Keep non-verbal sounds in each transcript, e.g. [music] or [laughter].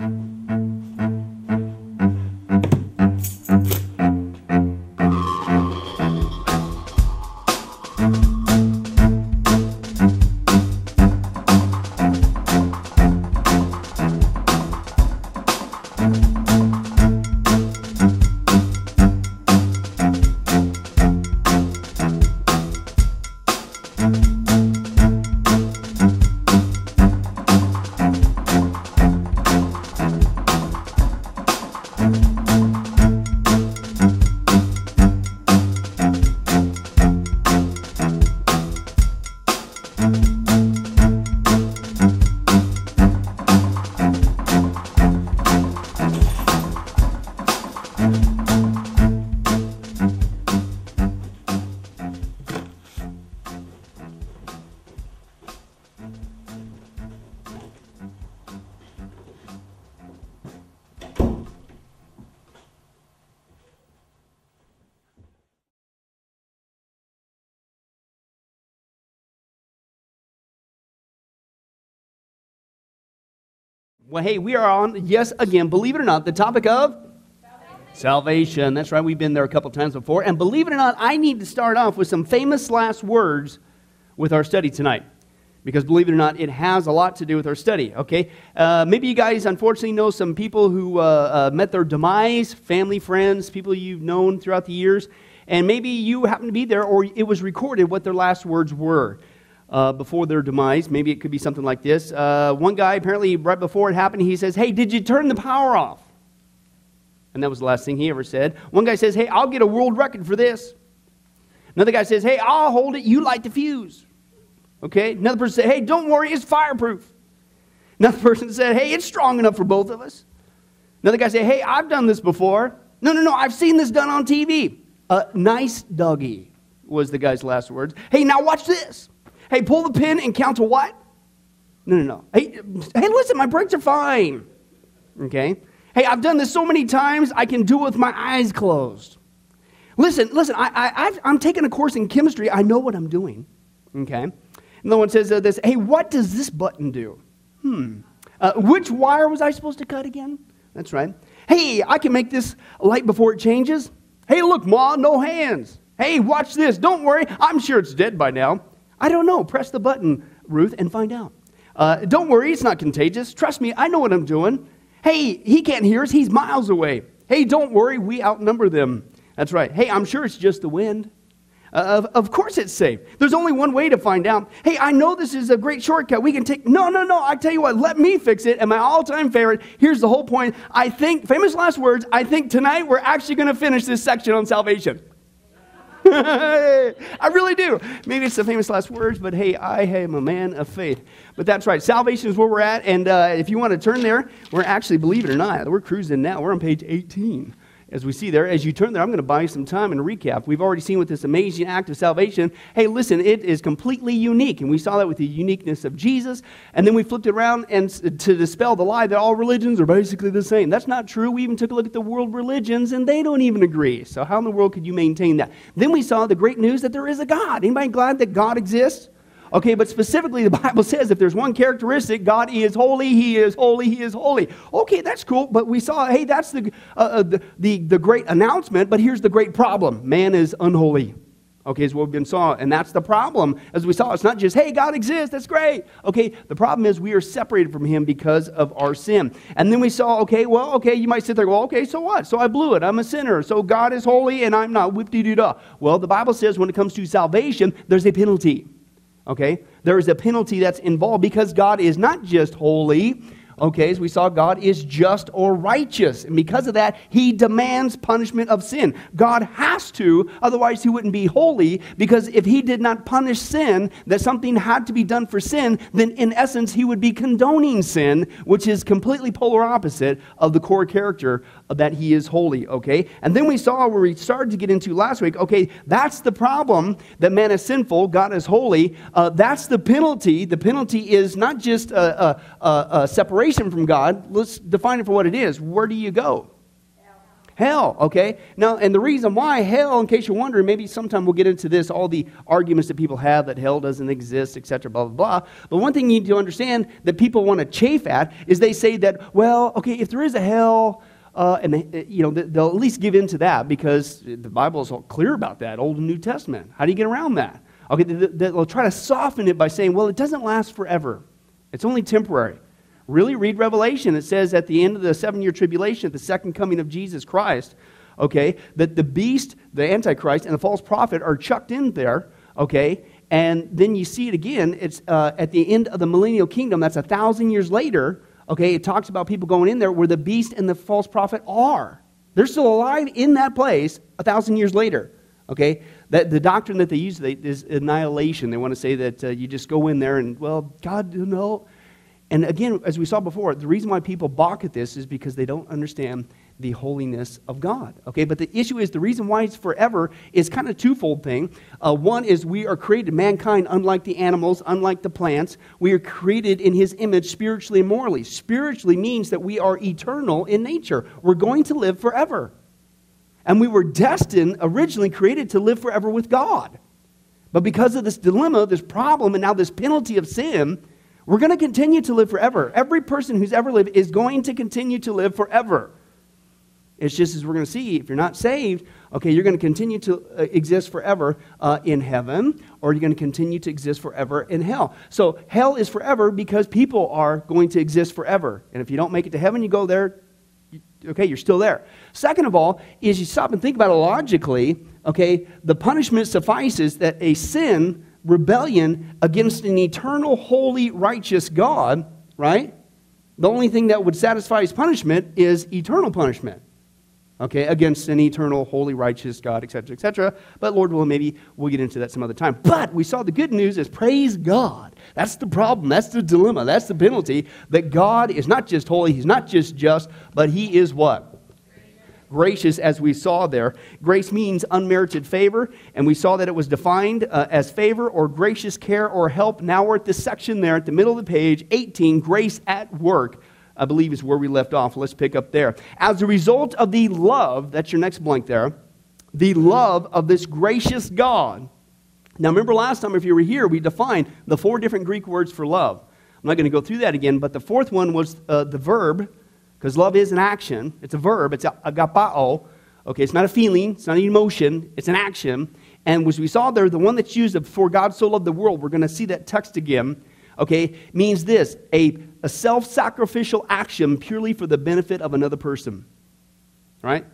Mm-hmm. Well, hey, we are on, yes, again, believe it or not, the topic of salvation. salvation. That's right, we've been there a couple times before. And believe it or not, I need to start off with some famous last words with our study tonight. Because believe it or not, it has a lot to do with our study, okay? Uh, maybe you guys unfortunately know some people who uh, uh, met their demise, family, friends, people you've known throughout the years, and maybe you happen to be there or it was recorded what their last words were uh, before their demise. Maybe it could be something like this. Uh, one guy, apparently, right before it happened, he says, Hey, did you turn the power off? And that was the last thing he ever said. One guy says, Hey, I'll get a world record for this. Another guy says, Hey, I'll hold it. You light the fuse. Okay? Another person said, Hey, don't worry, it's fireproof. Another [laughs] person said, Hey, it's strong enough for both of us. Another guy said, Hey, I've done this before. No, no, no, I've seen this done on TV. A nice doggy was the guy's last words. Hey, now watch this. Hey, pull the pin and count to what? No, no, no. Hey, hey, listen, my brakes are fine. Okay? Hey, I've done this so many times, I can do it with my eyes closed. Listen, listen, I, I, am taking a course in chemistry. I know what I'm doing. Okay? And the one says uh, this Hey, what does this button do? Hmm. Uh, which wire was I supposed to cut again? That's right. Hey, I can make this light before it changes. Hey, look, Ma, no hands. Hey, watch this. Don't worry. I'm sure it's dead by now. I don't know. Press the button, Ruth, and find out. Uh, don't worry, it's not contagious. Trust me, I know what I'm doing. Hey, he can't hear us, he's miles away. Hey, don't worry, we outnumber them. That's right. Hey, I'm sure it's just the wind. Uh, of, of course it's safe. There's only one way to find out. Hey, I know this is a great shortcut. We can take. No, no, no. I tell you what, let me fix it. And my all time favorite, here's the whole point. I think, famous last words, I think tonight we're actually going to finish this section on salvation. [laughs] I really do. Maybe it's the famous last words, but hey, I am a man of faith. But that's right. Salvation is where we're at. And uh, if you want to turn there, we're actually, believe it or not, we're cruising now. We're on page 18 as we see there. As you turn there, I'm going to buy you some time and recap. We've already seen with this amazing act of salvation. Hey, listen, it is completely unique. And we saw that with the uniqueness of Jesus. And then we flipped it around and to dispel the lie that all religions are basically the same. That's not true. We even took a look at the world religions and they don't even agree. So how in the world could you maintain that? Then we saw the great news that there is a God. Anybody glad that God exists? Okay, but specifically, the [laughs] Bible says if there's one characteristic, God is holy, He is holy, He is holy. Okay, that's cool, but we saw, hey, that's the, uh, uh, the, the, the great announcement, but here's the great problem man is unholy. Okay, is what we've been saw, and that's the problem. As we saw, it's not just, hey, God exists, that's great. Okay, the problem is we are separated from Him because of our sin. And then we saw, okay, well, okay, you might sit there, well, okay, so what? So I blew it. I'm a sinner. So God is holy and I'm not. Whip dee doo dah. Well, the Bible says when it comes to salvation, there's a penalty. Okay? There is a penalty that's involved because God is not just holy, Okay, as we saw, God is just or righteous. And because of that, he demands punishment of sin. God has to, otherwise, he wouldn't be holy, because if he did not punish sin, that something had to be done for sin, then in essence, he would be condoning sin, which is completely polar opposite of the core character that he is holy. Okay? And then we saw where we started to get into last week, okay, that's the problem that man is sinful, God is holy. Uh, that's the penalty. The penalty is not just a, a, a, separation from God, let's define it for what it is. Where do you go? Hell, okay? Now, and the reason why hell, in case you're wondering, maybe sometime we'll get into this, all the arguments that people have that hell doesn't exist, etc., blah, blah, blah. But one thing you need to understand that people want to chafe at is they say that, well, okay, if there is a hell, uh, and they, you know, they'll at least give in to that because the Bible is all clear about that, Old and New Testament. How do you get around that? Okay, they'll try to soften it by saying, well, it doesn't last forever. It's only temporary. Really read Revelation. It says at the end of the seven year tribulation, at the second coming of Jesus Christ, okay, that the beast, the Antichrist, and the false prophet are chucked in there, okay, and then you see it again. It's uh, at the end of the millennial kingdom. That's a thousand years later. Okay, it talks about people going in there where the beast and the false prophet are. They're still alive in that place a thousand years later. Okay, that the doctrine that they use they, is annihilation. They want to say that uh, you just go in there and well, God, you know, and again, as we saw before, the reason why people balk at this is because they don't understand the holiness of God. Okay, but the issue is the reason why it's forever is kind of twofold thing. Uh, one is we are created, mankind, unlike the animals, unlike the plants, we are created in His image spiritually and morally. Spiritually means that we are eternal in nature. We're going to live forever, and we were destined, originally created to live forever with God. But because of this dilemma, this problem, and now this penalty of sin, We're going to continue to live forever. Every person who's ever lived is going to continue to live forever. It's just as we're going to see, if you're not saved, okay, you're going to continue to uh, exist forever uh, in heaven, or you're going to continue to exist forever in hell. So hell is forever because people are going to exist forever. And if you don't make it to heaven, you go there, okay, you're still there. Second of all, is you stop and think about it logically, okay, the punishment suffices that a sin, rebellion against an eternal, holy, righteous God, right? The only thing that would satisfy his punishment is eternal punishment okay, against an eternal, holy, righteous God, etc., etc. But Lord will maybe we'll get into that some other time. But we saw the good news is praise God. That's the problem. That's the dilemma. That's the penalty that God is not just holy, He's not just just, but He is what? Gracious, as we saw there. Grace means unmerited favor, and we saw that it was defined uh, as favor or gracious care or help. Now we're at this section there at the middle of the page, 18, grace at work I believe is where we left off. Let's pick up there. As a result of the love, that's your next blank there, the love of this gracious God. Now, remember last time, if you were here, we defined the four different Greek words for love. I'm not going to go through that again, but the fourth one was uh, the verb, because love is an action. It's a verb, it's agapao. Okay, it's not a feeling, it's not an emotion, it's an action. And as we saw there, the one that's used for God so loved the world, we're going to see that text again, okay, means this a a self sacrificial action purely for the benefit of another person. Right?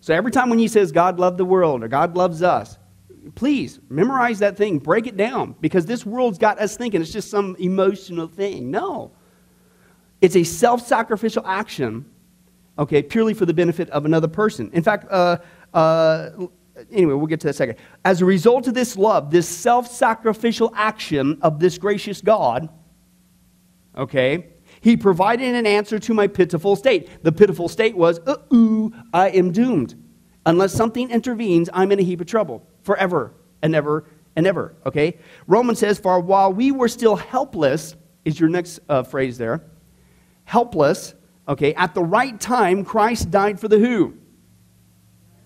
So every time when he says God loved the world or God loves us, please memorize that thing, break it down, because this world's got us thinking it's just some emotional thing. No. It's a self sacrificial action, okay, purely for the benefit of another person. In fact, uh, uh, anyway, we'll get to that second. As a result of this love, this self sacrificial action of this gracious God, okay, he provided an answer to my pitiful state. The pitiful state was, ooh, I am doomed. Unless something intervenes, I'm in a heap of trouble forever and ever and ever. Okay? Romans says, For while we were still helpless, is your next uh, phrase there. Helpless, okay, at the right time, Christ died for the who?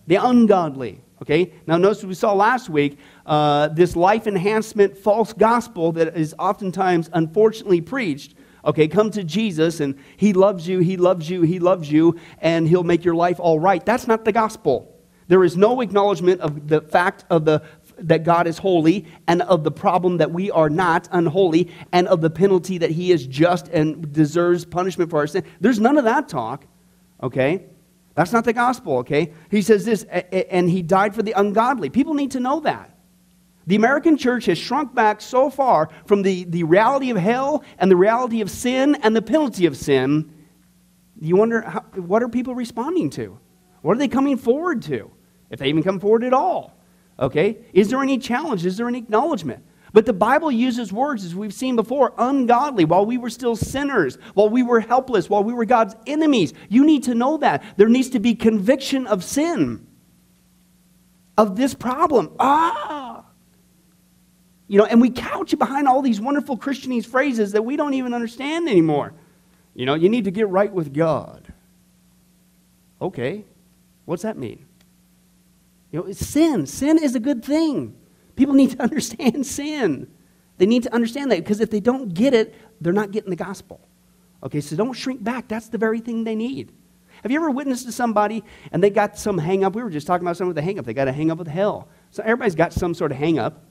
The ungodly. Okay? Now, notice we saw last week uh, this life enhancement false gospel that is oftentimes unfortunately preached Okay, come to Jesus and He loves you, He loves you, He loves you, and He'll make your life all right. That's not the gospel. There is no acknowledgement of the fact of the that God is holy and of the problem that we are not unholy and of the penalty that he is just and deserves punishment for our sin. There's none of that talk. Okay? That's not the gospel, okay? He says this and he died for the ungodly. People need to know that. The American church has shrunk back so far from the, the reality of hell and the reality of sin and the penalty of sin. You wonder, how, what are people responding to? What are they coming forward to? If they even come forward at all. Okay? Is there any challenge? Is there any acknowledgement? But the Bible uses words, as we've seen before, ungodly, while we were still sinners, while we were helpless, while we were God's enemies. You need to know that. There needs to be conviction of sin, of this problem. Ah! You know, and we couch it behind all these wonderful Christianese phrases that we don't even understand anymore. You know, you need to get right with God. Okay, what's that mean? You know, it's sin. Sin is a good thing. People need to [laughs] understand sin. They need to understand that because if they don't get it, they're not getting the gospel. Okay, so don't shrink back. That's the very thing they need. Have you ever witnessed to somebody and they got some hang up? We were just talking about someone with a hang up. They got a hang up with hell. So everybody's got some sort of hang up.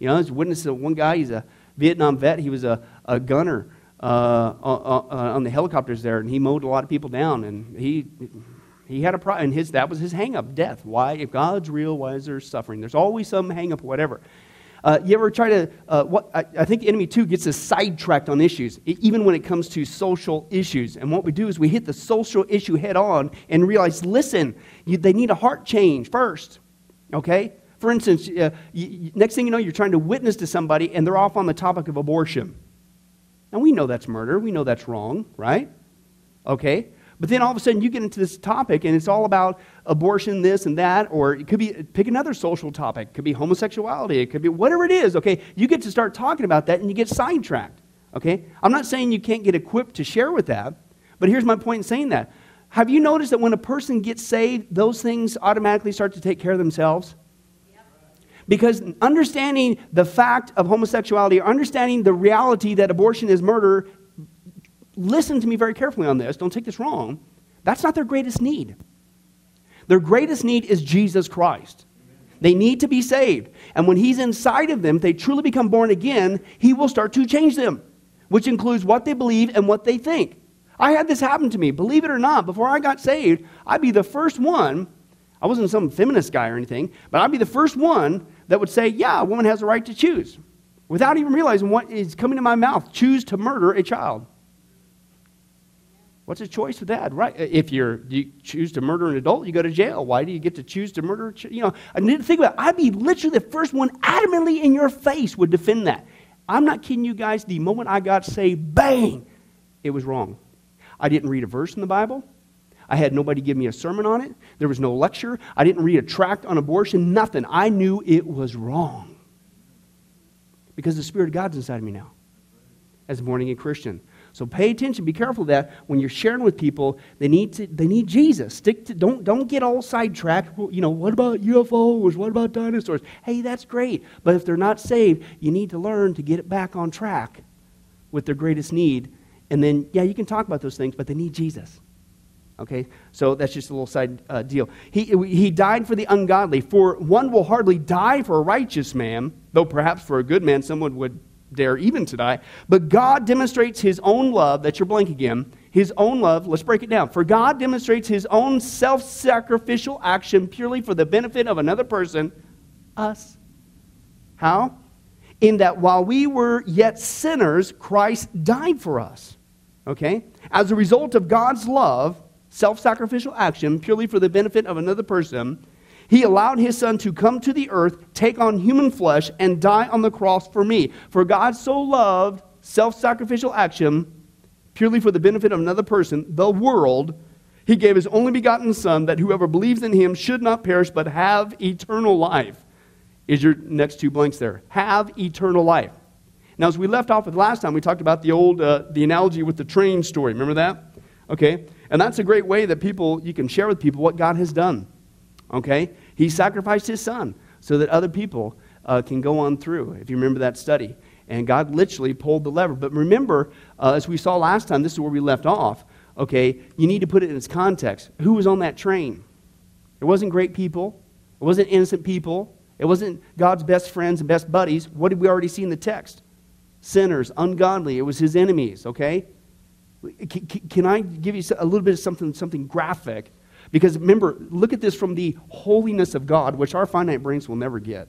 You know, there's witness to one guy, he's a Vietnam vet, he was a, a gunner uh, on, on the helicopters there, and he mowed a lot of people down, and he, he had a problem, and his, that was his hang-up, death. Why? If God's real, why is there suffering? There's always some hang-up, whatever. Uh, you ever try to, uh, what, I, I, think enemy too gets us sidetracked on issues, even when it comes to social issues. And what we do is we hit the social issue head on and realize, listen, you, they need a heart change first, okay? For instance, uh, you, next thing you know, you're trying to witness to somebody and they're off on the topic of abortion. Now, we know that's murder. We know that's wrong, right? Okay? But then all of a sudden you get into this topic and it's all about abortion, this and that, or it could be, pick another social topic. It could be homosexuality. It could be whatever it is, okay? You get to start talking about that and you get sidetracked, okay? I'm not saying you can't get equipped to share with that, but here's my point in saying that. Have you noticed that when a person gets saved, those things automatically start to take care of themselves? Because understanding the fact of homosexuality, or understanding the reality that abortion is murder, listen to me very carefully on this, don't take this wrong. That's not their greatest need. Their greatest need is Jesus Christ. They need to be saved. And when He's inside of them, if they truly become born again, He will start to change them, which includes what they believe and what they think. I had this happen to me, believe it or not, before I got saved, I'd be the first one. I wasn't some feminist guy or anything, but I'd be the first one that would say, Yeah, a woman has a right to choose, without even realizing what is coming to my mouth choose to murder a child. What's the choice with that? Right? If you're, you choose to murder an adult, you go to jail. Why do you get to choose to murder? You know, I need to think about it. I'd be literally the first one adamantly in your face would defend that. I'm not kidding you guys. The moment I got saved, bang, it was wrong. I didn't read a verse in the Bible. I had nobody give me a sermon on it. There was no lecture. I didn't read a tract on abortion, nothing. I knew it was wrong. Because the Spirit of God's inside of me now as a born again Christian. So pay attention, be careful that. When you're sharing with people, they need, to, they need Jesus. Stick to, don't, don't get all sidetracked. You know, what about UFOs? What about dinosaurs? Hey, that's great. But if they're not saved, you need to learn to get it back on track with their greatest need. And then, yeah, you can talk about those things, but they need Jesus. Okay, so that's just a little side uh, deal. He, he died for the ungodly. For one will hardly die for a righteous man, though perhaps for a good man someone would dare even to die. But God demonstrates his own love, that's your blank again, his own love. Let's break it down. For God demonstrates his own self sacrificial action purely for the benefit of another person, us. How? In that while we were yet sinners, Christ died for us. Okay? As a result of God's love, self sacrificial action purely for the benefit of another person, he allowed his son to come to the earth, take on human flesh, and die on the cross for me. For God so loved self sacrificial action, purely for the benefit of another person, the world, he gave his only begotten Son, that whoever believes in him should not perish, but have eternal life. Is your next two blanks there? Have eternal life. Now, as we left off with last time, we talked about the old, uh, the analogy with the train story. Remember that? Okay? And that's a great way that people, you can share with people what God has done. Okay? He sacrificed his son so that other people uh, can go on through, if you remember that study. And God literally pulled the lever. But remember, uh, as we saw last time, this is where we left off. Okay, you need to put it in its context. Who was on that train? It wasn't great people. It wasn't innocent people. It wasn't God's best friends and best buddies. What did we already see in the text? Sinners, ungodly. It was his enemies, okay? Can, I give you a little bit of something, something graphic because remember, look at this from the holiness of God, which our finite brains will never get.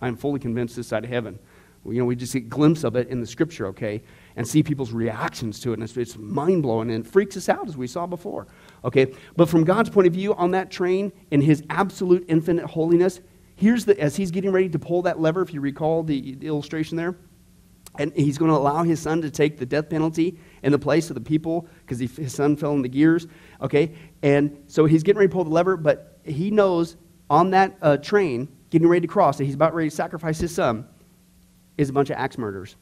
I'm fully convinced this side of heaven. You know, we just get a glimpse of it in the scripture, okay, and see people's reactions to it, and it's, it's mind blowing and freaks us out as we saw before, okay. But from God's point of view, on that train, in His absolute infinite holiness, here's the as He's getting ready to pull that lever. If you recall the, the illustration there, and He's going to allow His Son to take the death penalty in the place of the people because his son fell in the gears. Okay, and so he's getting ready to pull the lever, but he knows on that uh, train, getting ready to cross, that he's about ready to sacrifice his son, is a bunch of axe murderers.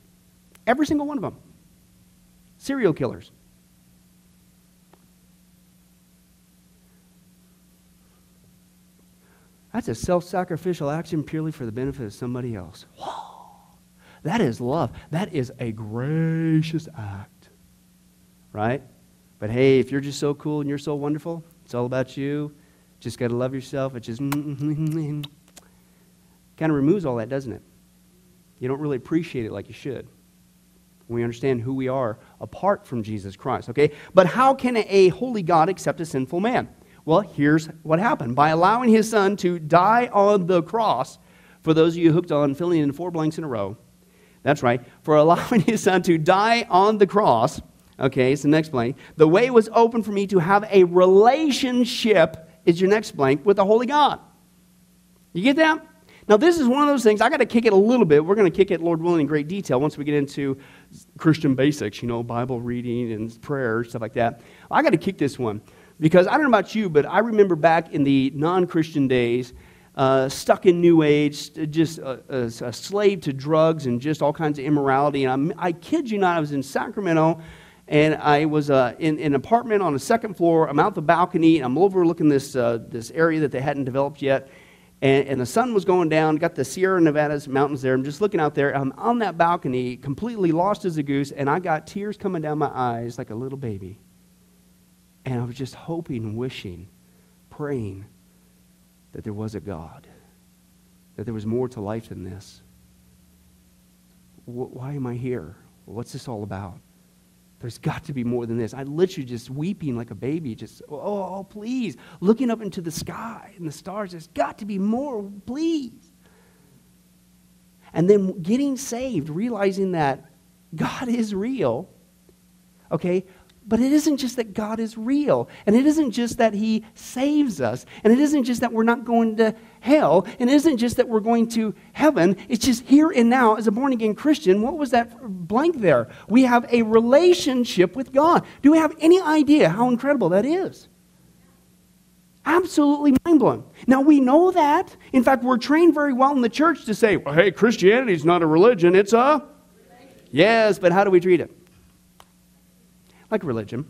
Every single one of them. Serial killers. That's a self sacrificial action purely for the benefit of somebody else. Whoa. That is love. That is a gracious act. Right? But hey, if you're just so cool and you're so wonderful, it's all about you. Just got to love yourself. It just [laughs] kind of removes all that, doesn't it? You don't really appreciate it like you should. We understand who we are apart from Jesus Christ, okay? But how can a holy God accept a sinful man? Well, here's what happened. By allowing his son to die on the cross, for those of you hooked on filling in four blanks in a row, that's right, for [laughs] allowing his son to die on the cross, Okay, so next blank. The way was open for me to have a relationship, is your next blank, with the Holy God. You get that? Now, this is one of those things, I got to kick it a little bit. We're going to kick it, Lord willing, in great detail once we get into Christian basics, you know, Bible reading and prayer, stuff like that. I got to kick this one because I don't know about you, but I remember back in the non Christian days, uh, stuck in New Age, just a, a, a, slave to drugs and just all kinds of immorality. And I'm, I kid you not, I was in Sacramento and I was uh, in, in, an apartment on the second floor. I'm out the balcony, and I'm overlooking this, uh, this area that they hadn't developed yet. and, and the sun was going down. Got the Sierra Nevadas mountains there. I'm just looking out there. I'm on that balcony, completely lost as a goose, and I got tears coming down my eyes like a little baby. And I was just hoping, wishing, praying that there was a God, that there was more to life than this. Why am I here? What's this all about? There's got to be more than this. I literally just weeping like a baby, just, oh, please, looking up into the sky and the stars. There's got to be more, please. And then getting saved, realizing that God is real, okay, but it isn't just that God is real, and it isn't just that He saves us, and it isn't just that we're not going to hell, and it isn't just that we're going to heaven. It's just here and now, as a born again Christian, what was that blank there? We have a relationship with God. Do we have any idea how incredible that is? Absolutely mind blowing. Now we know that. In fact, we're trained very well in the church to say, well, hey, Christianity is not a religion, it's a. Yes, but how do we treat it? Like religion.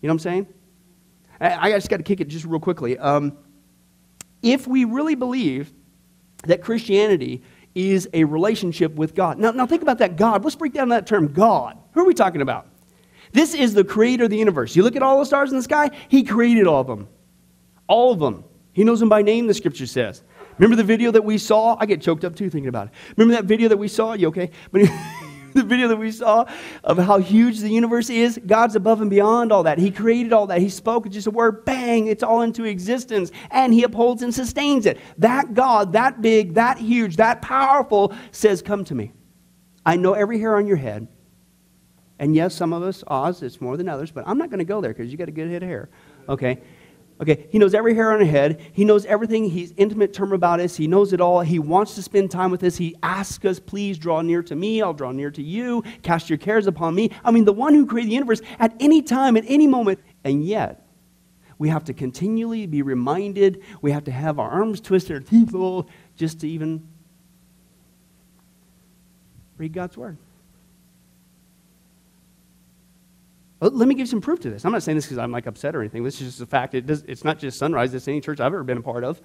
You know what I'm saying? I, I just got to kick it just real quickly. Um, if we really believe that Christianity is a relationship with God, now, now think about that God. Let's break down that term God. Who are we talking about? This is the creator of the universe. You look at all the stars in the sky, he created all of them. All of them. He knows them by name, the scripture says. Remember the video that we saw? I get choked up too thinking about it. Remember that video that we saw? You okay? But [laughs] the video that we saw of how huge the universe is, God's above and beyond all that. He created all that. He spoke just a word, bang, it's all into existence, and He upholds and sustains it. That God, that big, that huge, that powerful, says, Come to me. I know every hair on your head. And yes, some of us, Oz, it's more than others, but I'm not going to go there because you got a good head of hair. Okay? Okay, he knows every hair on our head. He knows everything. He's intimate term about us. He knows it all. He wants to spend time with us. He asks us, please draw near to me. I'll draw near to you. Cast your cares upon me. I mean, the one who created the universe at any time, at any moment. And yet, we have to continually be reminded. We have to have our arms twisted, our teeth full, just to even read God's word. Oh, let me give some proof to this. I'm not saying this because I'm like upset or anything. This is just a fact. It does, it's not just Sunrise. It's any church I've ever been a part of.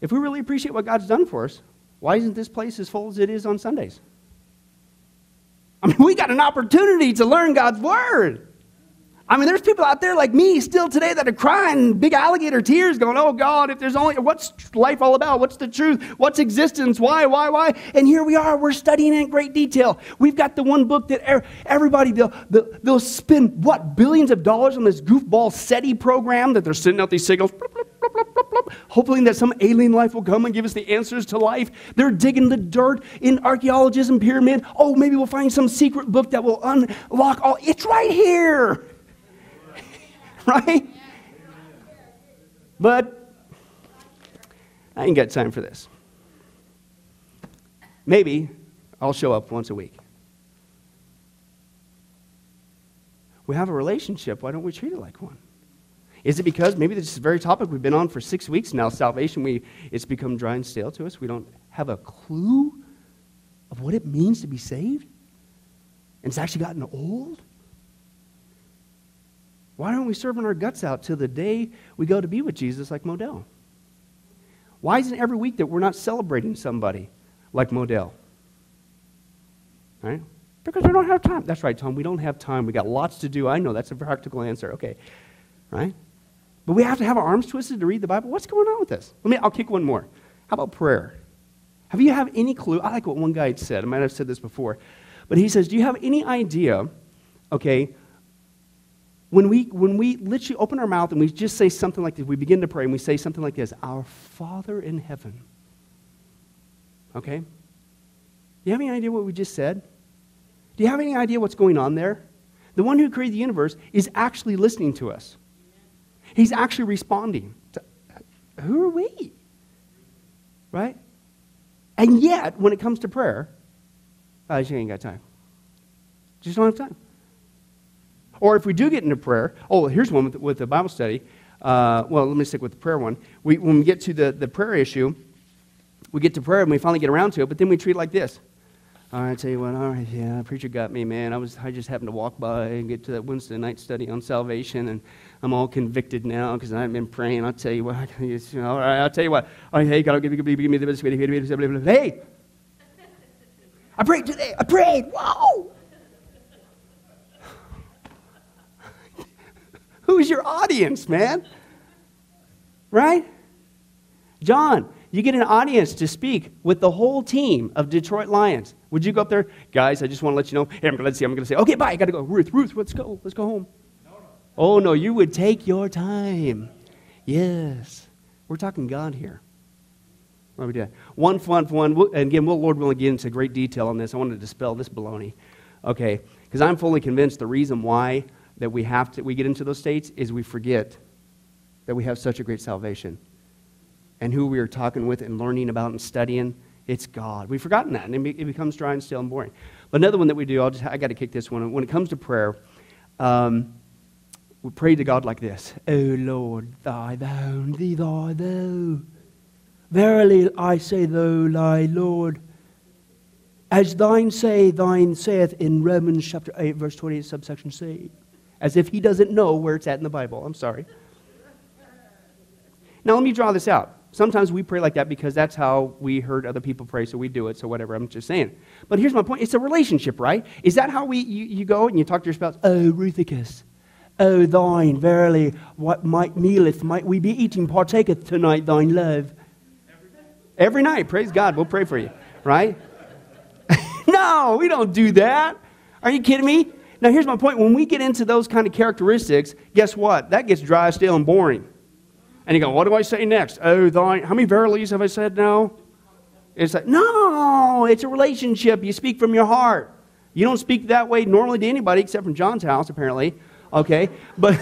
If we really appreciate what God's done for us, why isn't this place as full as it is on Sundays? I mean, we got an opportunity to learn God's word. I mean, there's people out there like me still today that are crying big alligator tears, going, Oh God, if there's only, what's life all about? What's the truth? What's existence? Why, why, why? And here we are, we're studying in great detail. We've got the one book that everybody, they'll, they'll spend what, billions of dollars on this goofball SETI program that they're sending out these signals, hoping that some alien life will come and give us the answers to life. They're digging the dirt in archaeologism pyramid. Oh, maybe we'll find some secret book that will unlock all. It's right here. [laughs] right? But I ain't got time for this. Maybe I'll show up once a week. We have a relationship. Why don't we treat it like one? Is it because maybe this is the very topic we've been on for six weeks now, salvation, we, it's become dry and stale to us? We don't have a clue of what it means to be saved? And it's actually gotten old? Why aren't we serving our guts out till the day we go to be with Jesus like Modell? Why isn't every week that we're not celebrating somebody like Modell? Right? Because we don't have time. That's right, Tom. We don't have time. We got lots to do. I know that's a practical answer. Okay. Right? But we have to have our arms twisted to read the Bible. What's going on with this? Let me I'll kick one more. How about prayer? Have you have any clue? I like what one guy said. I might have said this before. But he says, Do you have any idea, okay, when we, when we literally open our mouth and we just say something like this, we begin to pray and we say something like this Our Father in heaven. Okay? Do you have any idea what we just said? Do you have any idea what's going on there? The one who created the universe is actually listening to us. He's actually responding. To, who are we? Right? And yet, when it comes to prayer, I just ain't got time. Just don't have time. Or if we do get into prayer, oh, here's one with, with the Bible study. Uh, well, let me stick with the prayer one. We, when we get to the, the prayer issue, we get to prayer and we finally get around to it, but then we treat it like this All right, I tell you what, all right, yeah, preacher got me, man. I was I just happened to walk by and get to that Wednesday night study on salvation, and I'm all convicted now because I've been praying. I'll tell you what, [laughs] all right, I'll tell you what. All right, hey, God, give me, give me, give me the. Hey, I prayed today. I prayed. Whoa. Who's your audience, man? Right? John, you get an audience to speak with the whole team of Detroit Lions. Would you go up there? Guys, I just want to let you know. Hey, I'm to see. I'm going to say, okay, bye. I got to go. Ruth, Ruth, let's go. Let's go home. No, no. Oh, no, you would take your time. Yes. We're talking God here. What we did. One fun one, and again, we'll, Lord willing, get into great detail on this. I want to dispel this baloney. Okay? Because I'm fully convinced the reason why that we have to, we get into those states is we forget that we have such a great salvation and who we are talking with and learning about and studying, it's God. We've forgotten that, and it becomes dry and stale and boring. But another one that we do, I'll just, I got to kick this one. When it comes to prayer, um, we pray to God like this O Lord, thy thou, thee thy thou. Verily I say, thou, thy Lord. As thine say, thine saith in Romans chapter 8, verse 28, subsection C. As if he doesn't know where it's at in the Bible. I'm sorry. Now, let me draw this out. Sometimes we pray like that because that's how we heard other people pray, so we do it, so whatever. I'm just saying. But here's my point it's a relationship, right? Is that how we, you, you go and you talk to your spouse? Oh, Ruthicus, oh, thine, verily, what might mealeth, might we be eating, partaketh tonight thine love? Every, Every night, praise God, we'll pray for you, right? [laughs] no, we don't do that. Are you kidding me? Now, here's my point. When we get into those kind of characteristics, guess what? That gets dry, stale, and boring. And you go, what do I say next? Oh, thine. How many verilies have I said now? It's like, no, it's a relationship. You speak from your heart. You don't speak that way normally to anybody except from John's house, apparently. Okay? But.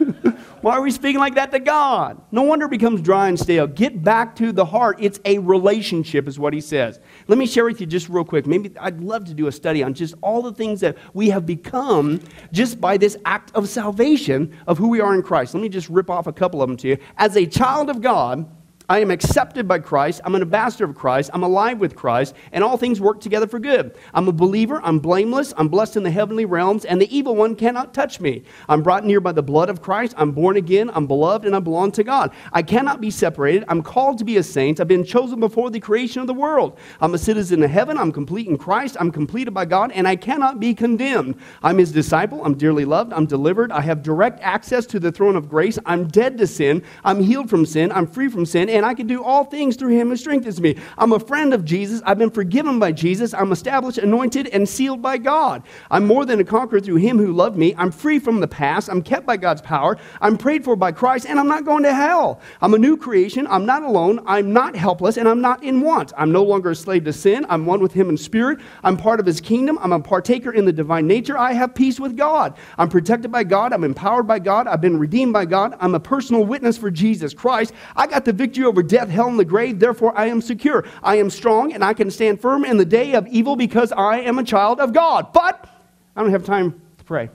[laughs] Why are we speaking like that to God? No wonder it becomes dry and stale. Get back to the heart. It's a relationship, is what he says. Let me share with you just real quick. Maybe I'd love to do a study on just all the things that we have become just by this act of salvation of who we are in Christ. Let me just rip off a couple of them to you. As a child of God, I am accepted by Christ. I'm an ambassador of Christ. I'm alive with Christ, and all things work together for good. I'm a believer. I'm blameless. I'm blessed in the heavenly realms, and the evil one cannot touch me. I'm brought near by the blood of Christ. I'm born again. I'm beloved, and I belong to God. I cannot be separated. I'm called to be a saint. I've been chosen before the creation of the world. I'm a citizen of heaven. I'm complete in Christ. I'm completed by God, and I cannot be condemned. I'm his disciple. I'm dearly loved. I'm delivered. I have direct access to the throne of grace. I'm dead to sin. I'm healed from sin. I'm free from sin. And I can do all things through him who strengthens me. I'm a friend of Jesus. I've been forgiven by Jesus. I'm established, anointed, and sealed by God. I'm more than a conqueror through him who loved me. I'm free from the past. I'm kept by God's power. I'm prayed for by Christ, and I'm not going to hell. I'm a new creation. I'm not alone. I'm not helpless, and I'm not in want. I'm no longer a slave to sin. I'm one with him in spirit. I'm part of his kingdom. I'm a partaker in the divine nature. I have peace with God. I'm protected by God. I'm empowered by God. I've been redeemed by God. I'm a personal witness for Jesus Christ. I got the victory over death, hell, and the grave. Therefore, I am secure. I am strong, and I can stand firm in the day of evil because I am a child of God. But I don't have time to pray.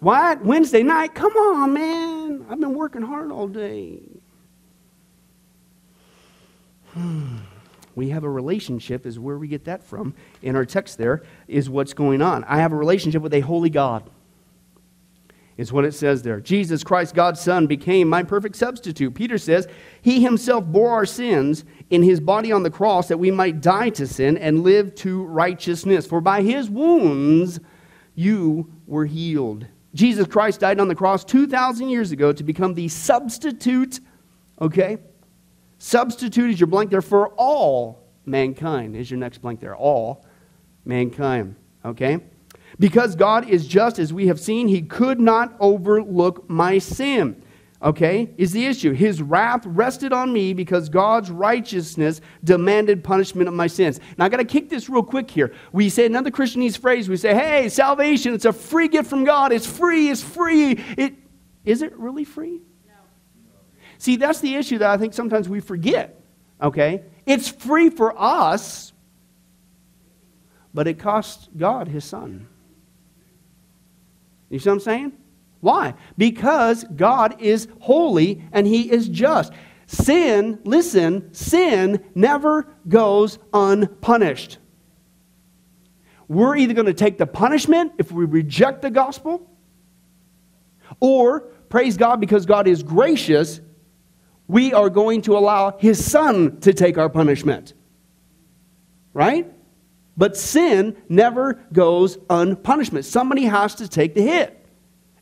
What? Wednesday night? Come on, man. I've been working hard all day. Hmm. We have a relationship, is where we get that from. In our text, there is what's going on. I have a relationship with a holy God is what it says there. Jesus Christ, God's Son, became my perfect substitute. Peter says, He himself bore our sins in his body on the cross that we might die to sin and live to righteousness. For by his wounds you were healed. Jesus Christ died on the cross 2,000 years ago to become the substitute, okay? Substitute is your blank there for all mankind, is your next blank there. All mankind, okay? Because God is just, as we have seen, he could not overlook my sin. Okay, is the issue. His wrath rested on me because God's righteousness demanded punishment of my sins. Now, I got to kick this real quick here. We say another Christianese phrase. We say, hey, salvation, it's a free gift from God. It's free, it's free. It, is it really free? No. See, that's the issue that I think sometimes we forget. Okay? It's free for us, but it cost God his son. You see what I'm saying? Why? Because God is holy and He is just. sin, listen, sin never goes unpunished. We're either going to take the punishment if we reject the gospel, or, praise God, because God is gracious, we are going to allow His Son to take our punishment. Right? But sin never goes unpunishment. Somebody has to take the hit.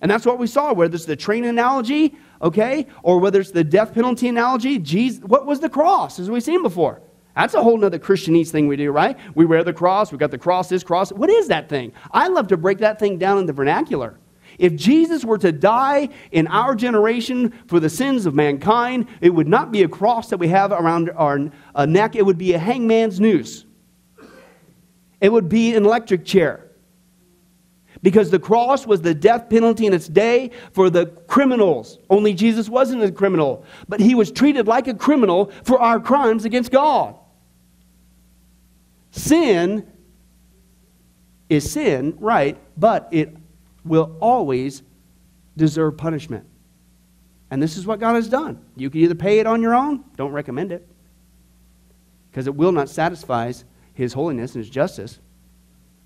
And that's what we saw, whether it's the train analogy, okay, or whether it's the death penalty analogy. Jesus, what was the cross, as we've seen before? That's a whole nother Christianese thing we do, right? We wear the cross, we got the cross, this cross. What is that thing? I love to break that thing down in the vernacular. If Jesus were to die in our generation for the sins of mankind, it would not be a cross that we have around our uh, neck, it would be a hangman's noose. It would be an electric chair. Because the cross was the death penalty in its day for the criminals. Only Jesus wasn't a criminal, but he was treated like a criminal for our crimes against God. Sin is sin, right, but it will always deserve punishment. And this is what God has done. You can either pay it on your own, don't recommend it, because it will not satisfy his holiness and his justice,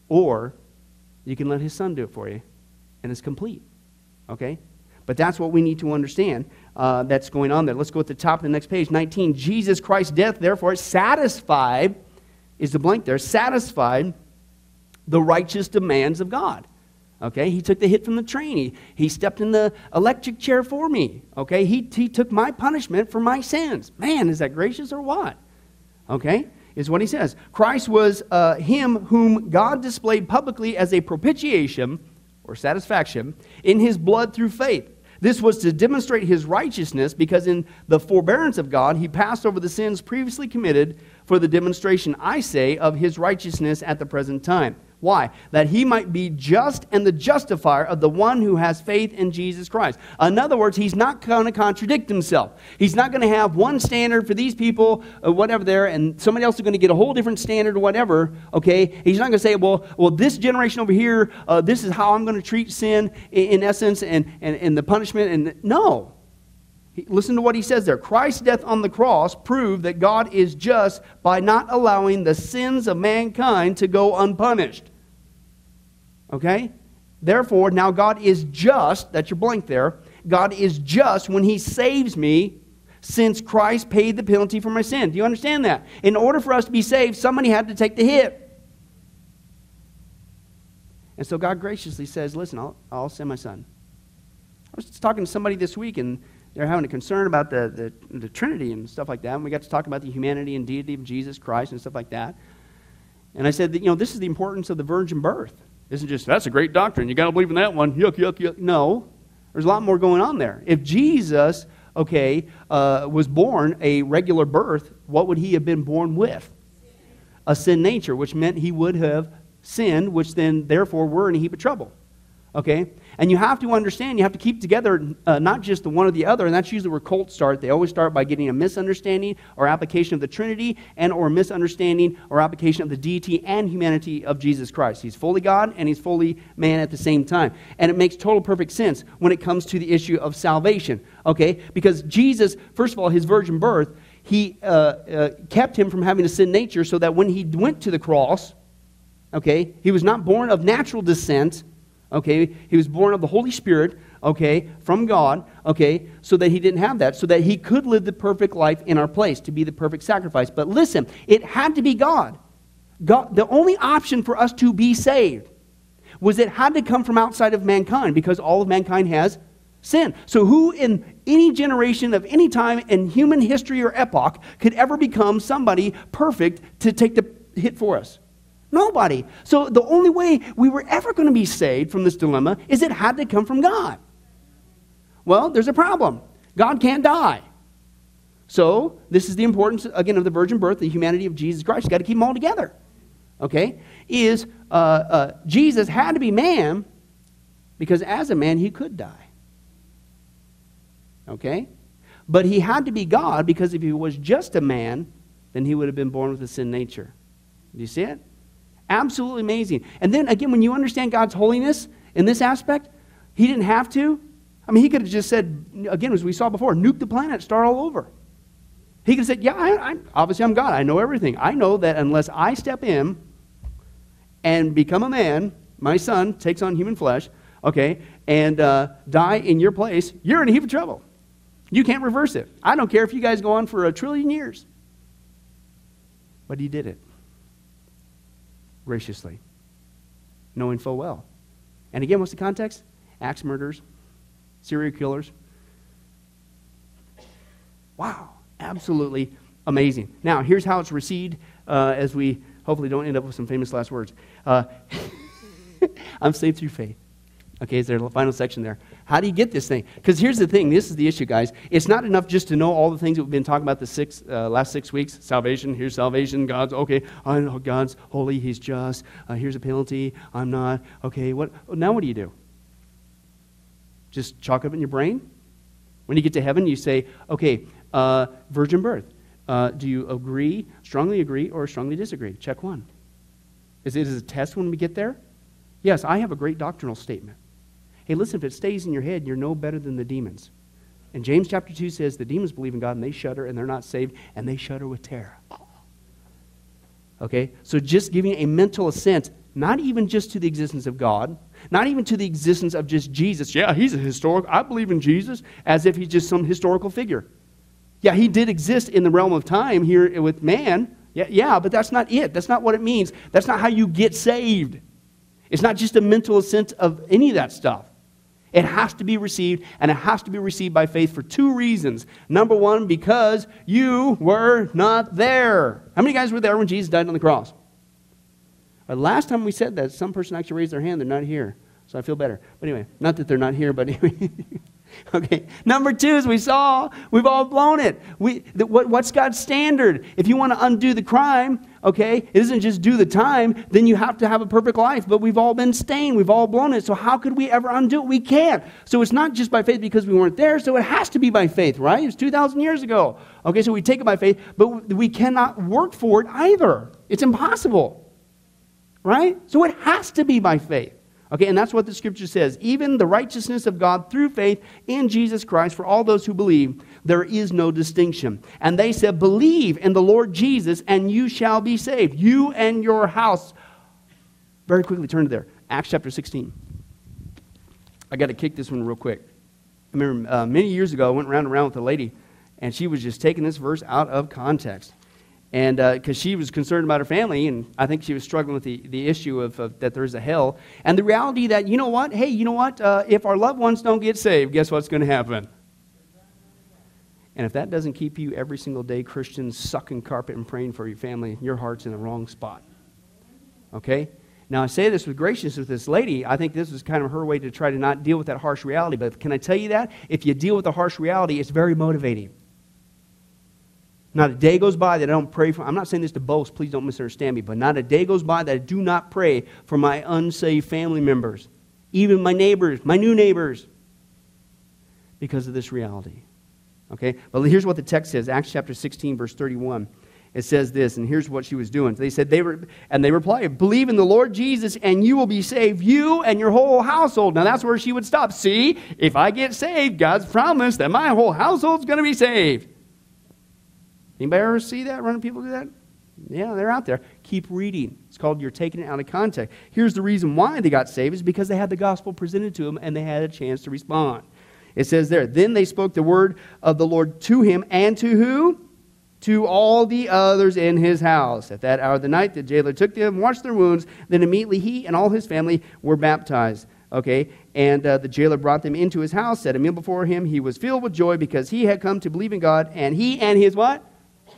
or you can let his son do it for you, and it's complete. Okay? But that's what we need to understand uh, that's going on there. Let's go at the top of the next page 19. Jesus Christ's death, therefore, satisfied, is the blank there, satisfied the righteous demands of God. Okay, he took the hit from the train. He, he stepped in the electric chair for me. Okay, he, he took my punishment for my sins. Man, is that gracious or what? Okay, is what he says. Christ was uh, him whom God displayed publicly as a propitiation or satisfaction in his blood through faith. This was to demonstrate his righteousness because in the forbearance of God, he passed over the sins previously committed for the demonstration, I say, of his righteousness at the present time. Why? That he might be just and the justifier of the one who has faith in Jesus Christ. In other words, he's not going to contradict himself. He's not going to have one standard for these people, uh, whatever there, and somebody else is going to get a whole different standard or whatever. Okay? He's not going to say, well, well, this generation over here, uh, this is how I'm going to treat sin in, in essence and, and, and the punishment. And no. Listen to what he says there. Christ's death on the cross proved that God is just by not allowing the sins of mankind to go unpunished. Okay? Therefore, now God is just, that's your blank there. God is just when He saves me since Christ paid the penalty for my sin. Do you understand that? In order for us to be saved, somebody had to take the hit. And so God graciously says, Listen, I'll, I'll send my son. I was talking to somebody this week, and they're having a concern about the, the, the Trinity and stuff like that. And we got to talk about the humanity and deity of Jesus Christ and stuff like that. And I said that, you know, this is the importance of the virgin birth isn't just, that's a great doctrine. You got to believe in that one. Yuck, yuck, yuck. No, there's a lot more going on there. If Jesus, okay, uh, was born a regular birth, what would he have been born with? A sin nature, which meant he would have sinned, which then, therefore, were in a heap of trouble. Okay? And you have to understand, you have to keep together uh, not just the one or the other, and that's usually where cults start. They always start by getting a misunderstanding or application of the Trinity and or misunderstanding or application of the deity and humanity of Jesus Christ. He's fully God and he's fully man at the same time. And it makes total perfect sense when it comes to the issue of salvation. Okay? Because Jesus, first of all, his virgin birth, he uh, uh, kept him from having a sin nature so that when he went to the cross, okay, he was not born of natural descent okay? He was born of the Holy Spirit, okay, from God, okay, so that he didn't have that, so that he could live the perfect life in our place, to be the perfect sacrifice. But listen, it had to be God. God the only option for us to be saved was it had to come from outside of mankind because all of mankind has sin. So, who in any generation of any time in human history or epoch could ever become somebody perfect to take the hit for us? Nobody. So the only way we were ever going to be saved from this dilemma is it had to come from God. Well, there's a problem. God can't die. So this is the importance, again, of the virgin birth, the humanity of Jesus Christ. You've got to keep them all together. Okay? Is uh, uh, Jesus had to be man because as a man he could die. Okay? But he had to be God because if he was just a man, then he would have been born with a sin nature. Do you see it? Absolutely amazing. And then again, when you understand God's holiness in this aspect, He didn't have to. I mean, He could have just said, again, as we saw before, nuke the planet, start all over. He could have said, Yeah, I, I, obviously I'm God. I know everything. I know that unless I step in and become a man, my son takes on human flesh, okay, and uh, die in your place, you're in a heap of trouble. You can't reverse it. I don't care if you guys go on for a trillion years. But he did it graciously, knowing full well. And again, what's the context? Axe murders, serial killers. Wow, absolutely amazing. Now, here's how it's received uh, as we hopefully don't end up with some famous last words. Uh, [laughs] I'm saved through faith. Okay, is there a final section there? How do you get this thing? Because here's the thing. This is the issue, guys. It's not enough just to know all the things that we've been talking about the six, uh, last six weeks. Salvation. Here's salvation. God's okay. I know God's holy. He's just. Uh, here's a penalty. I'm not. Okay. What? Now what do you do? Just chalk up in your brain. When you get to heaven, you say, okay, uh, virgin birth. Uh, do you agree, strongly agree, or strongly disagree? Check one. Is it a test when we get there? Yes, I have a great doctrinal statement. Hey, listen, if it stays in your head, you're no better than the demons. And James chapter 2 says the demons believe in God and they shudder and they're not saved and they shudder with terror. Okay? So just giving a mental assent, not even just to the existence of God, not even to the existence of just Jesus. Yeah, he's a historical, I believe in Jesus as if he's just some historical figure. Yeah, he did exist in the realm of time here with man. Yeah, yeah, but that's not it. That's not what it means. That's not how you get saved. It's not just a mental assent of any of that stuff. It has to be received, and it has to be received by faith for two reasons. Number one, because you were not there. How many guys were there when Jesus died on the cross? Uh, last time we said that, some person actually raised their hand. They're not here. So I feel better. But anyway, not that they're not here, but anyway. [laughs] [laughs] Okay. Number two, as we saw, we've all blown it. We, the, what, what's God's standard? If you want to undo the crime, okay, it isn't just do the time, then you have to have a perfect life. But we've all been stained. We've all blown it. So how could we ever undo it? We can't. So it's not just by faith because we weren't there. So it has to be by faith, right? It's 2,000 years ago. Okay, so we take it by faith, but we cannot work for it either. It's impossible. Right? So it has to be by faith. Okay, and that's what the scripture says. Even the righteousness of God through faith in Jesus Christ for all those who believe, there is no distinction. And they said, Believe in the Lord Jesus, and you shall be saved, you and your house. Very quickly turn to there. Acts chapter 16. I got to kick this one real quick. I remember uh, many years ago, I went around and around with a lady, and she was just taking this verse out of context and because uh, she was concerned about her family and i think she was struggling with the, the issue of, of that there's a hell. And the reality that you know what? Hey you know what? Uh, if our loved ones don't get saved guess what's going to happen? And if that doesn't keep you every single day christian sucking carpet and praying for your family your heart's in the wrong spot. Okay? Now i say this with graciousness with this lady. I think this was kind of her way to try to not deal with that harsh reality. But can i tell you that? If you deal with the harsh reality it's very motivating not a day goes by that I don't pray for. I'm not saying this to boast, please don't misunderstand me, but not a day goes by that I do not pray for my unsaved family members, even my neighbors, my new neighbors, because of this reality. Okay? But here's what the text says Acts chapter 16, verse 31. It says this, and here's what she was doing. They said, they were, and they replied, Believe in the Lord Jesus, and you will be saved, you and your whole household. Now that's where she would stop. See, if I get saved, God's promised that my whole household's going to be saved. Anybody ever see that? Running people do that? Yeah, they're out there. Keep reading. It's called You're Taking It Out of Context. Here's the reason why they got saved is because they had the gospel presented to them and they had a chance to respond. It says there, then they spoke the word of the Lord to him and to who? To all the others in his house. At that hour of the night, the jailer took them, washed their wounds. Then immediately he and all his family were baptized. Okay, and uh, the jailer brought them into his house, set a meal before him. He was filled with joy because he had come to believe in God, and he and his what?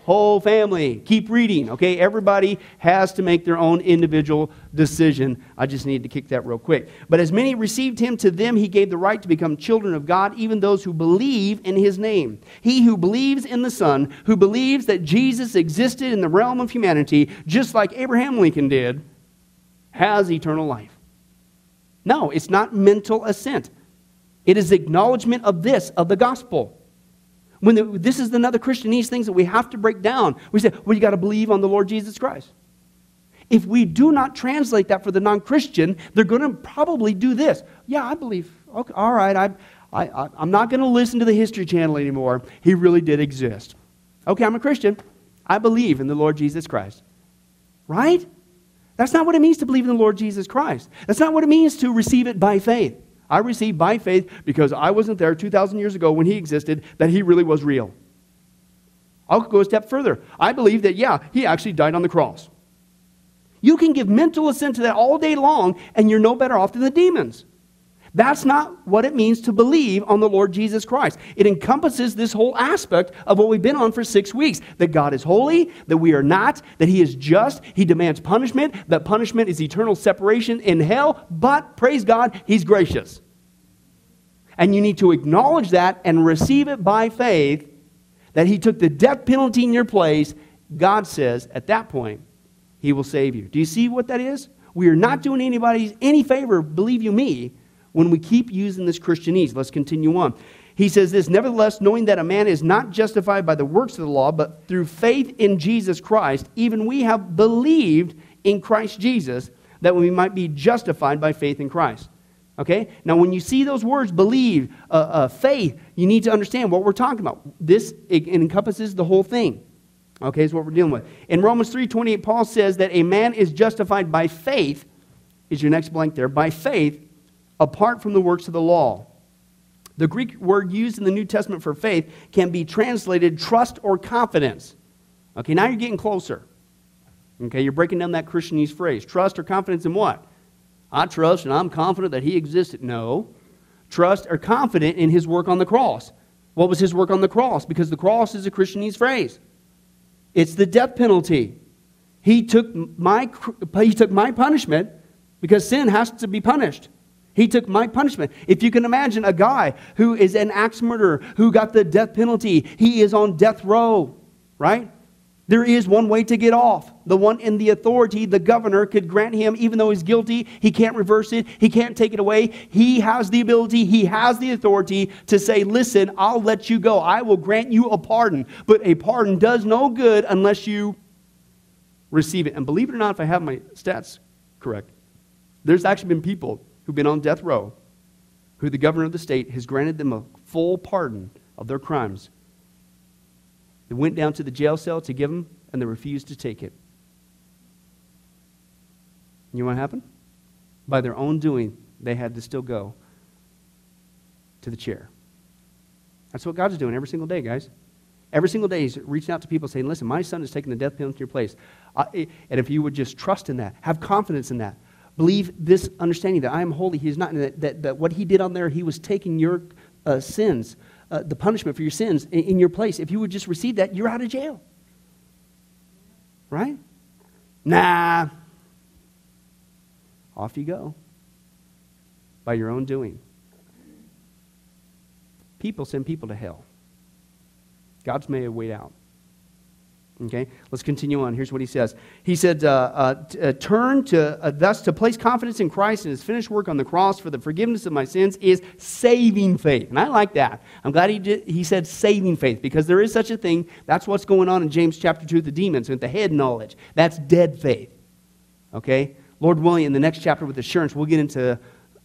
Whole family. Keep reading, okay? Everybody has to make their own individual decision. I just need to kick that real quick. But as many received him, to them he gave the right to become children of God, even those who believe in his name. He who believes in the Son, who believes that Jesus existed in the realm of humanity, just like Abraham Lincoln did, has eternal life. No, it's not mental assent. It is acknowledgement of this, of the gospel. When the, this is another Christianese things that we have to break down. We say, well, you got to believe on the Lord Jesus Christ. If we do not translate that for the non Christian, they're going to probably do this. Yeah, I believe. Okay, all right, I, I, I'm not going to listen to the History Channel anymore. He really did exist. Okay, I'm a Christian. I believe in the Lord Jesus Christ. Right? That's not what it means to believe in the Lord Jesus Christ. That's not what it means to receive it by faith. I received by faith because I wasn't there 2,000 years ago when he existed, that he really was real. I'll go a step further. I believe that, yeah, he actually died on the cross. You can give mental assent to that all day long, and you're no better off than the demons. That's not what it means to believe on the Lord Jesus Christ. It encompasses this whole aspect of what we've been on for six weeks that God is holy, that we are not, that He is just, He demands punishment, that punishment is eternal separation in hell, but praise God, He's gracious. And you need to acknowledge that and receive it by faith that He took the death penalty in your place. God says at that point, He will save you. Do you see what that is? We are not doing anybody any favor, believe you me, when we keep using this Christianese. Let's continue on. He says this Nevertheless, knowing that a man is not justified by the works of the law, but through faith in Jesus Christ, even we have believed in Christ Jesus, that we might be justified by faith in Christ. Okay? Now, when you see those words, believe, uh, uh, faith, you need to understand what we're talking about. This encompasses the whole thing. Okay, is what we're dealing with. In Romans 3:28, Paul says that a man is justified by faith, is your next blank there, by faith apart from the works of the law. The Greek word used in the New Testament for faith can be translated trust or confidence. Okay, now you're getting closer. Okay, you're breaking down that Christianese phrase. Trust or confidence in what? I trust and I'm confident that he existed. No. Trust or confident in his work on the cross. What was his work on the cross? Because the cross is a Christianese phrase. It's the death penalty. He took my, he took my punishment because sin has to be punished. He took my punishment. If you can imagine a guy who is an axe murderer, who got the death penalty, he is on death row, right? There is one way to get off. The one in the authority, the governor, could grant him, even though he's guilty, he can't reverse it, he can't take it away. He has the ability, he has the authority to say, Listen, I'll let you go. I will grant you a pardon. But a pardon does no good unless you receive it. And believe it or not, if I have my stats correct, there's actually been people who've been on death row, who the governor of the state has granted them a full pardon of their crimes. They went down to the jail cell to give them, and they refused to take it. You know what happened? By their own doing, they had to still go to the chair. That's what God's doing every single day, guys. Every single day, He's reaching out to people saying, Listen, my son is taking the death penalty in your place. and if you would just trust in that, have confidence in that, Believe this understanding that I am holy. He is not, that, that, that what he did on there, he was taking your uh, sins, uh, the punishment for your sins in, in your place. If you would just receive that, you're out of jail. Right? Nah. Off you go by your own doing. People send people to hell. God's made a way out. Okay, let's continue on. Here's what he says. He said, uh, uh, t- uh, Turn to, uh, thus to place confidence in Christ and his finished work on the cross for the forgiveness of my sins is saving faith. And I like that. I'm glad he, did, he said saving faith because there is such a thing. That's what's going on in James chapter 2 the demons with the head knowledge. That's dead faith. Okay? Lord willing, in the next chapter with assurance, we'll get into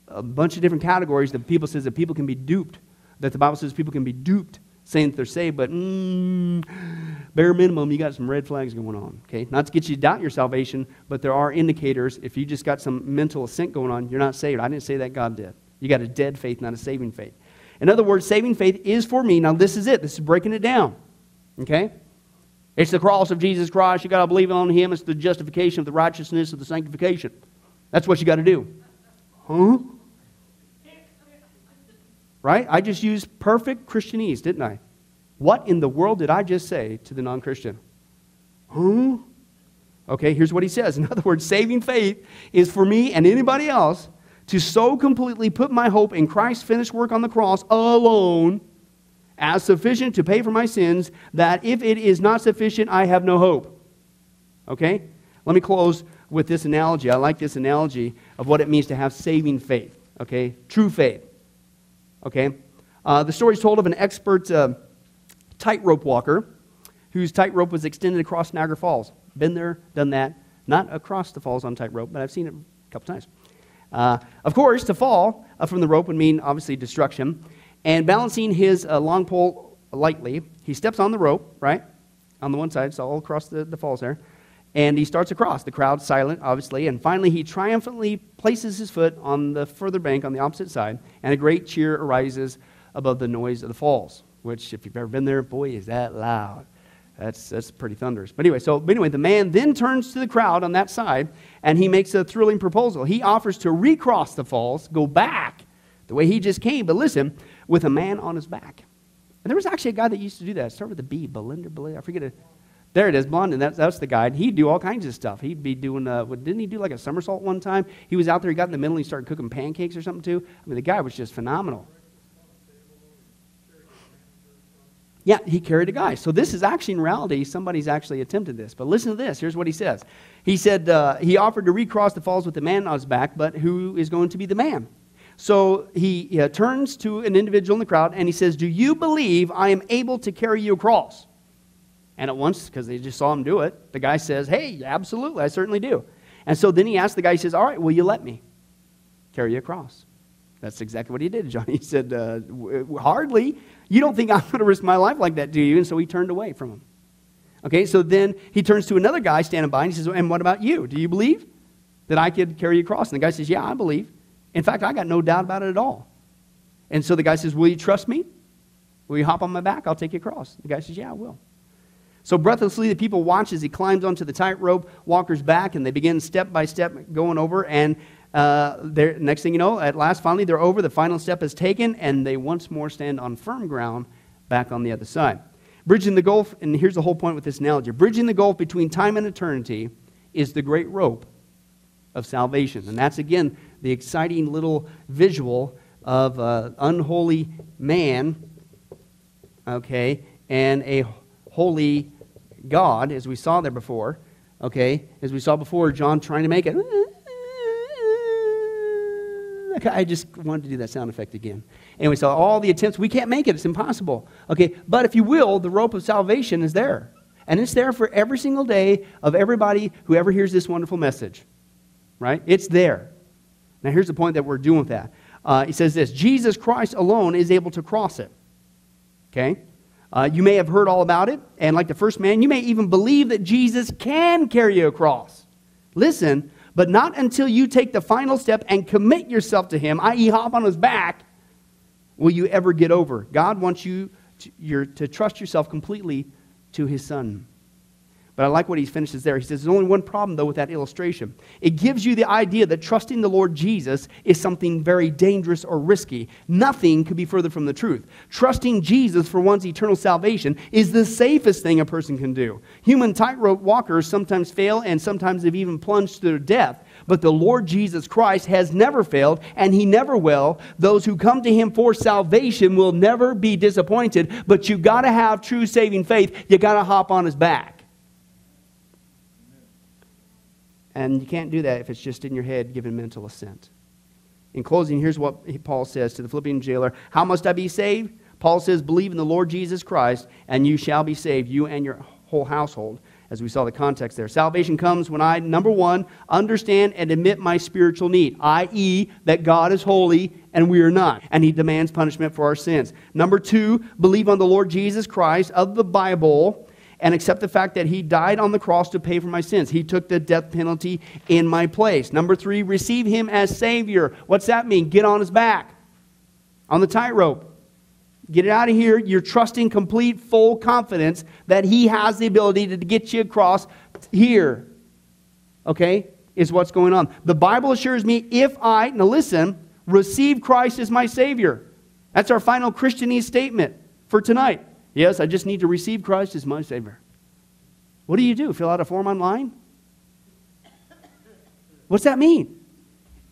a bunch of different categories that people says that people can be duped, that the Bible says people can be duped saying they're saved, but mm, bare minimum, you got some red flags going on. Okay, not to get you to doubt your salvation, but there are indicators. If you just got some mental assent going on, you're not saved. I didn't say that God did. You got a dead faith, not a saving faith. In other words, saving faith is for me. Now, this is it. This is breaking it down. Okay? It's the cross of Jesus Christ. You got to believe on Him. It's the justification of the righteousness of the sanctification. That's what you got to do. Huh? Right? I just used perfect Christianese, didn't I? What in the world did I just say to the non Christian? Huh? Okay, here's what he says. [laughs] In other words, saving faith is for me and anybody else to so completely put my hope in Christ's finished work on the cross alone as sufficient to pay for my sins that if it is not sufficient, I have no hope. Okay? Let me close with this analogy. I like this analogy of what it means to have saving faith. Okay? True faith. Okay? Uh, the story is told of an expert uh, tightrope walker whose tightrope was extended across Niagara Falls. Been there, done that. Not across the falls on tightrope, but I've seen it a couple times. Uh, of course, to fall uh, from the rope would mean obviously destruction. And balancing his uh, long pole lightly, he steps on the rope, right? on the one side, so all across the, the falls there. And he starts across. The crowd's silent, obviously. And finally, he triumphantly places his foot on the further bank on the opposite side, and a great cheer arises above the noise of the falls, which, if you've ever been there, boy, is that loud. That's, that's pretty thunderous. But anyway, so anyway, the man then turns to the crowd on that side and he makes a thrilling proposal. He offers to recross the falls, go back the way he just came, but listen, with a man on his back. And there was actually a guy that used to do that. Start with a B, Belinda, Belinda. I forget it. There it is, Blondin. That's, that's the guy. And He'd do all kinds of stuff. He'd be doing, uh, didn't he do like a somersault one time? He was out there, he got in the middle, and he started cooking pancakes or something too. I mean, the guy was just phenomenal. Yeah, he carried a guy. So this is actually in reality, somebody's actually attempted this. But listen to this. Here's what he says. He said uh, he offered to recross the falls with the man on his back, but who is going to be the man? So he uh, turns to an individual in the crowd and he says, Do you believe I am able to carry you across? And at once, because they just saw him do it, the guy says, Hey, absolutely, I certainly do. And so then he asks the guy, he says, All right, will you let me carry you across? That's exactly what he did, [laughs] John. He said, uh, Hardly. You don't think I'm going to risk my life like that, do you? And so he turned away from him. Okay, so then he turns to another guy standing by and he says, And what about you? Do you believe that I could carry you across? And the guy says, Yeah, I believe. In fact, I got no doubt about it at all. And so the guy says, Will you trust me? Will you hop on my back? I'll take you across. The guy says, Yeah, I will. So breathlessly, the people watch as he climbs onto the tightrope walker's back, and they begin step by step going over. And uh, next thing you know, at last, finally, they're over. The final step is taken, and they once more stand on firm ground back on the other side. Bridging the gulf, and here's the whole point with this analogy bridging the gulf between time and eternity is the great rope of salvation. And that's, again, the exciting little visual of an unholy man, okay, and a holy God, as we saw there before, okay, as we saw before, John trying to make it I just wanted to do that sound effect again. Anyway, so all the attempts, we can't make it. It's impossible. Okay, but if you will, the rope of salvation is there. And it's there for every single day of everybody who ever hears this wonderful message. Right? It's there. Now, here's the point that we're doing with that. Uh, he says this Jesus Christ alone is able to cross it. Okay? Uh, you may have heard all about it, and like the first man, you may even believe that Jesus can carry you across. Listen, but not until you take the final step and commit yourself to Him, i.e., hop on His back, will you ever get over. God wants you to, to trust yourself completely to His Son. But I like what he finishes there. He says, There's only one problem, though, with that illustration. It gives you the idea that trusting the Lord Jesus is something very dangerous or risky. Nothing could be further from the truth. Trusting Jesus for one's eternal salvation is the safest thing a person can do. Human tightrope walkers sometimes fail and sometimes have even plunged to their death. But the Lord Jesus Christ has never failed, and he never will. Those who come to him for salvation will never be disappointed. But you've got to have true saving faith. you've got to hop on his back. And you can't do that if it's just in your head giving mental assent. In closing, here's what Paul says to the Philippian jailer How must I be saved? Paul says, Believe in the Lord Jesus Christ, and you shall be saved, you and your whole household, as we saw the context there. Salvation comes when I, number one, understand and admit my spiritual need, i.e., that God is holy and we are not, and he demands punishment for our sins. Number two, believe on the Lord Jesus Christ of the Bible and accept the fact that he died on the cross to pay for my sins. He took the death penalty in my place. Number three, receive him as Savior. What's that mean? Get on his back, on the tightrope. Get it out of here. You're trusting complete, full confidence that he has the ability to get you across here. Okay? Is what's going on. The Bible assures me if I, now listen, receive Christ as my Savior. That's our final Christianese statement for tonight. Yes, I just need to receive Christ as my Savior. What do you do? Fill out a form online? What's that mean?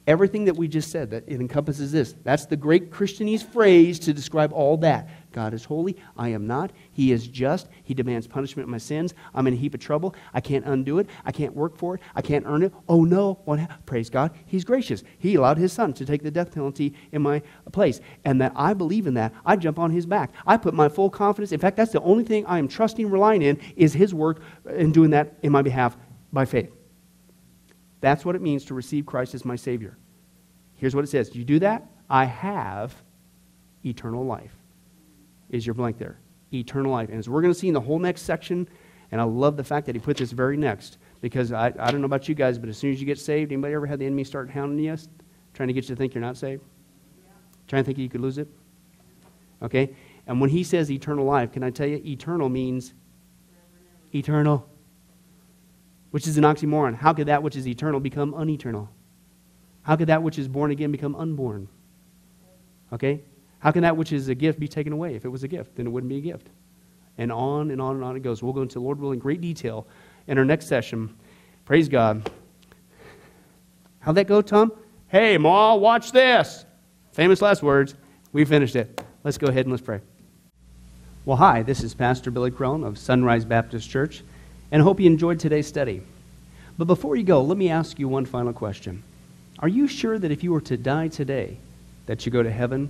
Everything that we just said, that it encompasses this. That's the great Christianese phrase to describe all that. God is holy. I am not. He is just. He demands punishment of my sins. I'm in a heap of trouble. I can't undo it. I can't work for it. I can't earn it. Oh no. Praise God. He's gracious. He allowed his son to take the death penalty in my place. And that I believe in that. I jump on his back. I put my full confidence. In fact, that's the only thing I am trusting, relying in, is his work in doing that in my behalf by faith. That's what it means to receive Christ as my Savior. Here's what it says You do that, I have eternal life. Is your blank there? Eternal life. And as we're going to see in the whole next section And I love the fact that he put this very next because I, I don't know about you guys, but as soon as you get saved, anybody ever had the enemy start hounding you, trying to get you to think you're not saved? Yeah. Trying to think you could lose it? Okay? And when he says eternal life, can I tell you, eternal means eternal, which is an oxymoron. How could that which is eternal become uneternal? How could that which is born again become unborn? Okay? How can that which is a gift be taken away? If it was a gift, then it wouldn't be a gift. And on and on and on it goes. We'll go into, Lord willing, great detail in our next session. Praise God. How'd that go, Tom? Hey, Ma, watch this. Famous last words. We finished it. Let's go ahead and let's pray. Well, hi, this is Pastor Billy Crone of Sunrise Baptist Church, and I hope you enjoyed today's study. But before you go, let me ask you one final question. Are you sure that if you were to die today, that you go to heaven